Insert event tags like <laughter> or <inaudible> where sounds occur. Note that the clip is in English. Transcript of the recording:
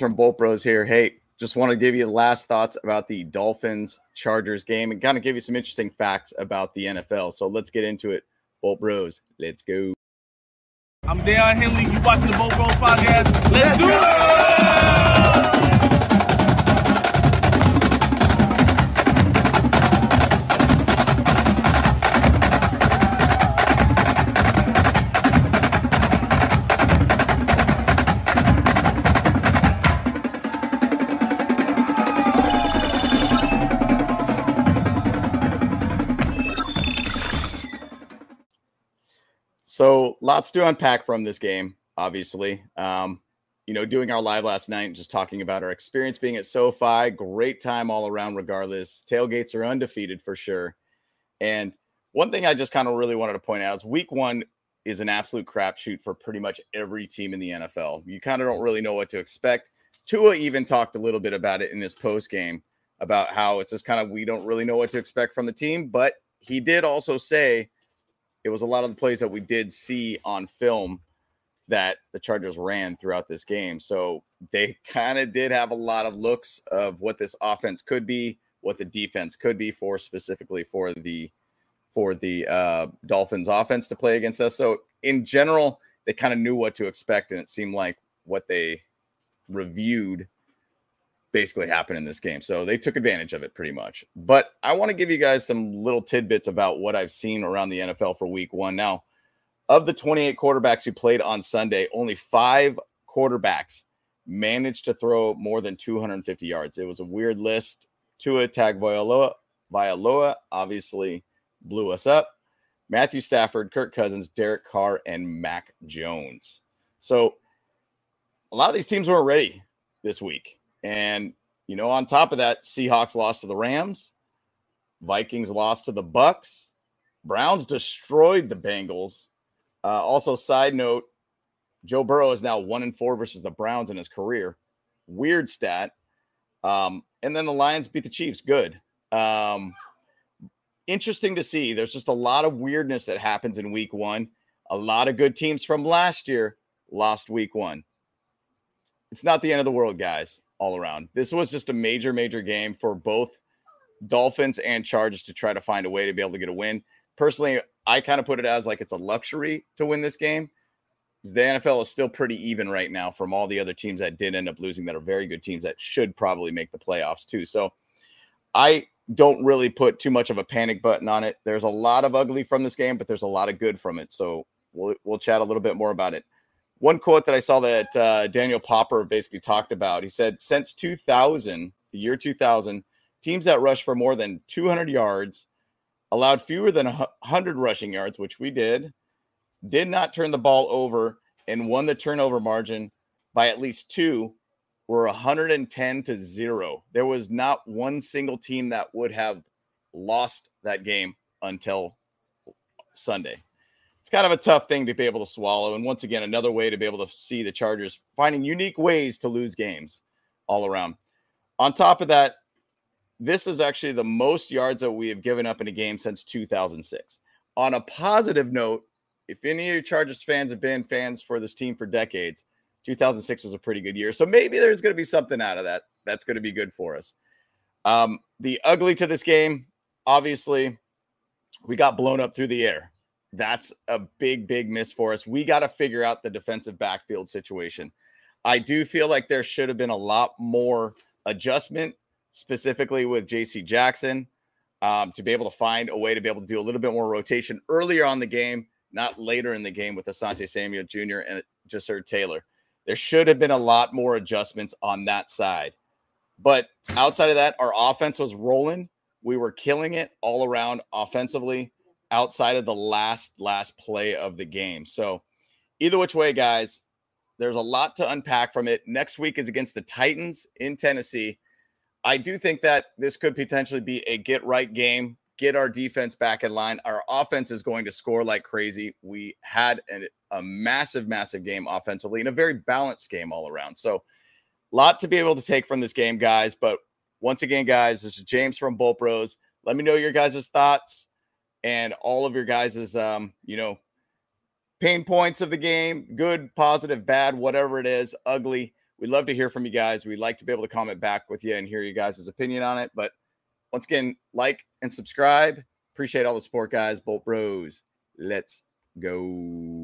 from Bolt Bros here. Hey, just want to give you the last thoughts about the Dolphins Chargers game and kind of give you some interesting facts about the NFL. So let's get into it. Bolt Bros, let's go. I'm Deion Henley. You watching the Bolt Bros podcast? Let's, let's do go! it! So lots to unpack from this game, obviously. Um, you know, doing our live last night, just talking about our experience being at SoFi, great time all around, regardless. Tailgates are undefeated for sure. And one thing I just kind of really wanted to point out is week one is an absolute crapshoot for pretty much every team in the NFL. You kind of don't really know what to expect. Tua even talked a little bit about it in his post game about how it's just kind of we don't really know what to expect from the team. But he did also say it was a lot of the plays that we did see on film that the Chargers ran throughout this game. So they <laughs> kind of did have a lot of looks of what this offense could be, what the defense could be for specifically for the for the uh, Dolphins offense to play against us. So in general, they kind of knew what to expect, and it seemed like what they reviewed basically happened in this game. So they took advantage of it pretty much. But I want to give you guys some little tidbits about what I've seen around the NFL for week one. Now, of the 28 quarterbacks who played on Sunday, only five quarterbacks managed to throw more than 250 yards. It was a weird list. Tua Tagovailoa, Vailoa obviously blew us up. Matthew Stafford, Kirk Cousins, Derek Carr, and Mac Jones. So a lot of these teams weren't ready this week. And you know, on top of that, Seahawks lost to the Rams, Vikings lost to the Bucks, Browns destroyed the Bengals. Uh, also, side note, Joe Burrow is now one and four versus the Browns in his career. Weird stat. Um, and then the Lions beat the Chiefs. Good. Um, interesting to see. There's just a lot of weirdness that happens in week one. A lot of good teams from last year lost week one. It's not the end of the world, guys all around. This was just a major, major game for both Dolphins and Chargers to try to find a way to be able to get a win. Personally, I kind of put it as like it's a luxury to win this game. The NFL is still pretty even right now from all the other teams that did end up losing that are very good teams that should probably make the playoffs too. So I don't really put too much of a panic button on it. There's a lot of ugly from this game, but there's a lot of good from it. So we'll we'll chat a little bit more about it one quote that I saw that uh, Daniel Popper basically talked about. He said, since 2000, the year 2000, teams that rush for more than 200 yards, allowed fewer than 100 rushing yards, which we did, did not turn the ball over, and won the turnover margin by at least two, were 110 to zero. There was not one single team that would have lost that game until Sunday it's kind of a tough thing to be able to swallow. And once again, another way to be able to see the Chargers finding unique ways to lose games all around. On top of that, this is actually the most yards that we have given up in a game since 2006. On a positive note, if any of your Chargers fans have been fans for this team for decades, 2006 was a pretty good year. So maybe there's going to be something out of that that's going to be good for us. Um, the ugly to this game, obviously, we got blown up through the air that's a big, big miss for us. We got to figure out the defensive backfield situation. I do feel like there should have been a lot more adjustment, specifically with JC Jackson, um, to be able to find a way to be able to do a little bit more rotation earlier on the game, not later in the game with Asante Samuel Jr. and Ja'Sir Taylor. There should have been a lot more adjustments on that side. But outside of that, our offense was rolling. We were killing it all around offensively outside of the last last play of the game. So either which way, guys, there's a lot to unpack from it. Next week is against the Titans in Tennessee. I do think that this could potentially be a get right game, get our defense back in line. Our offense is going to score like crazy. We had a, a massive, massive game offensively and a very balanced game all around. So, lot to be able to take from this game, guys. But once again, guys, this is James from Bolt Bros. Let me know your guys' thoughts and all of your guys' um, you know, pain points of the game, good, positive, bad, whatever it is, ugly. We'd love to hear from you guys. We'd like to be able to comment back with you and hear you guys' opinion on it. But once again, like and subscribe. Appreciate all the support, guys. Bolt Bros. Let's go.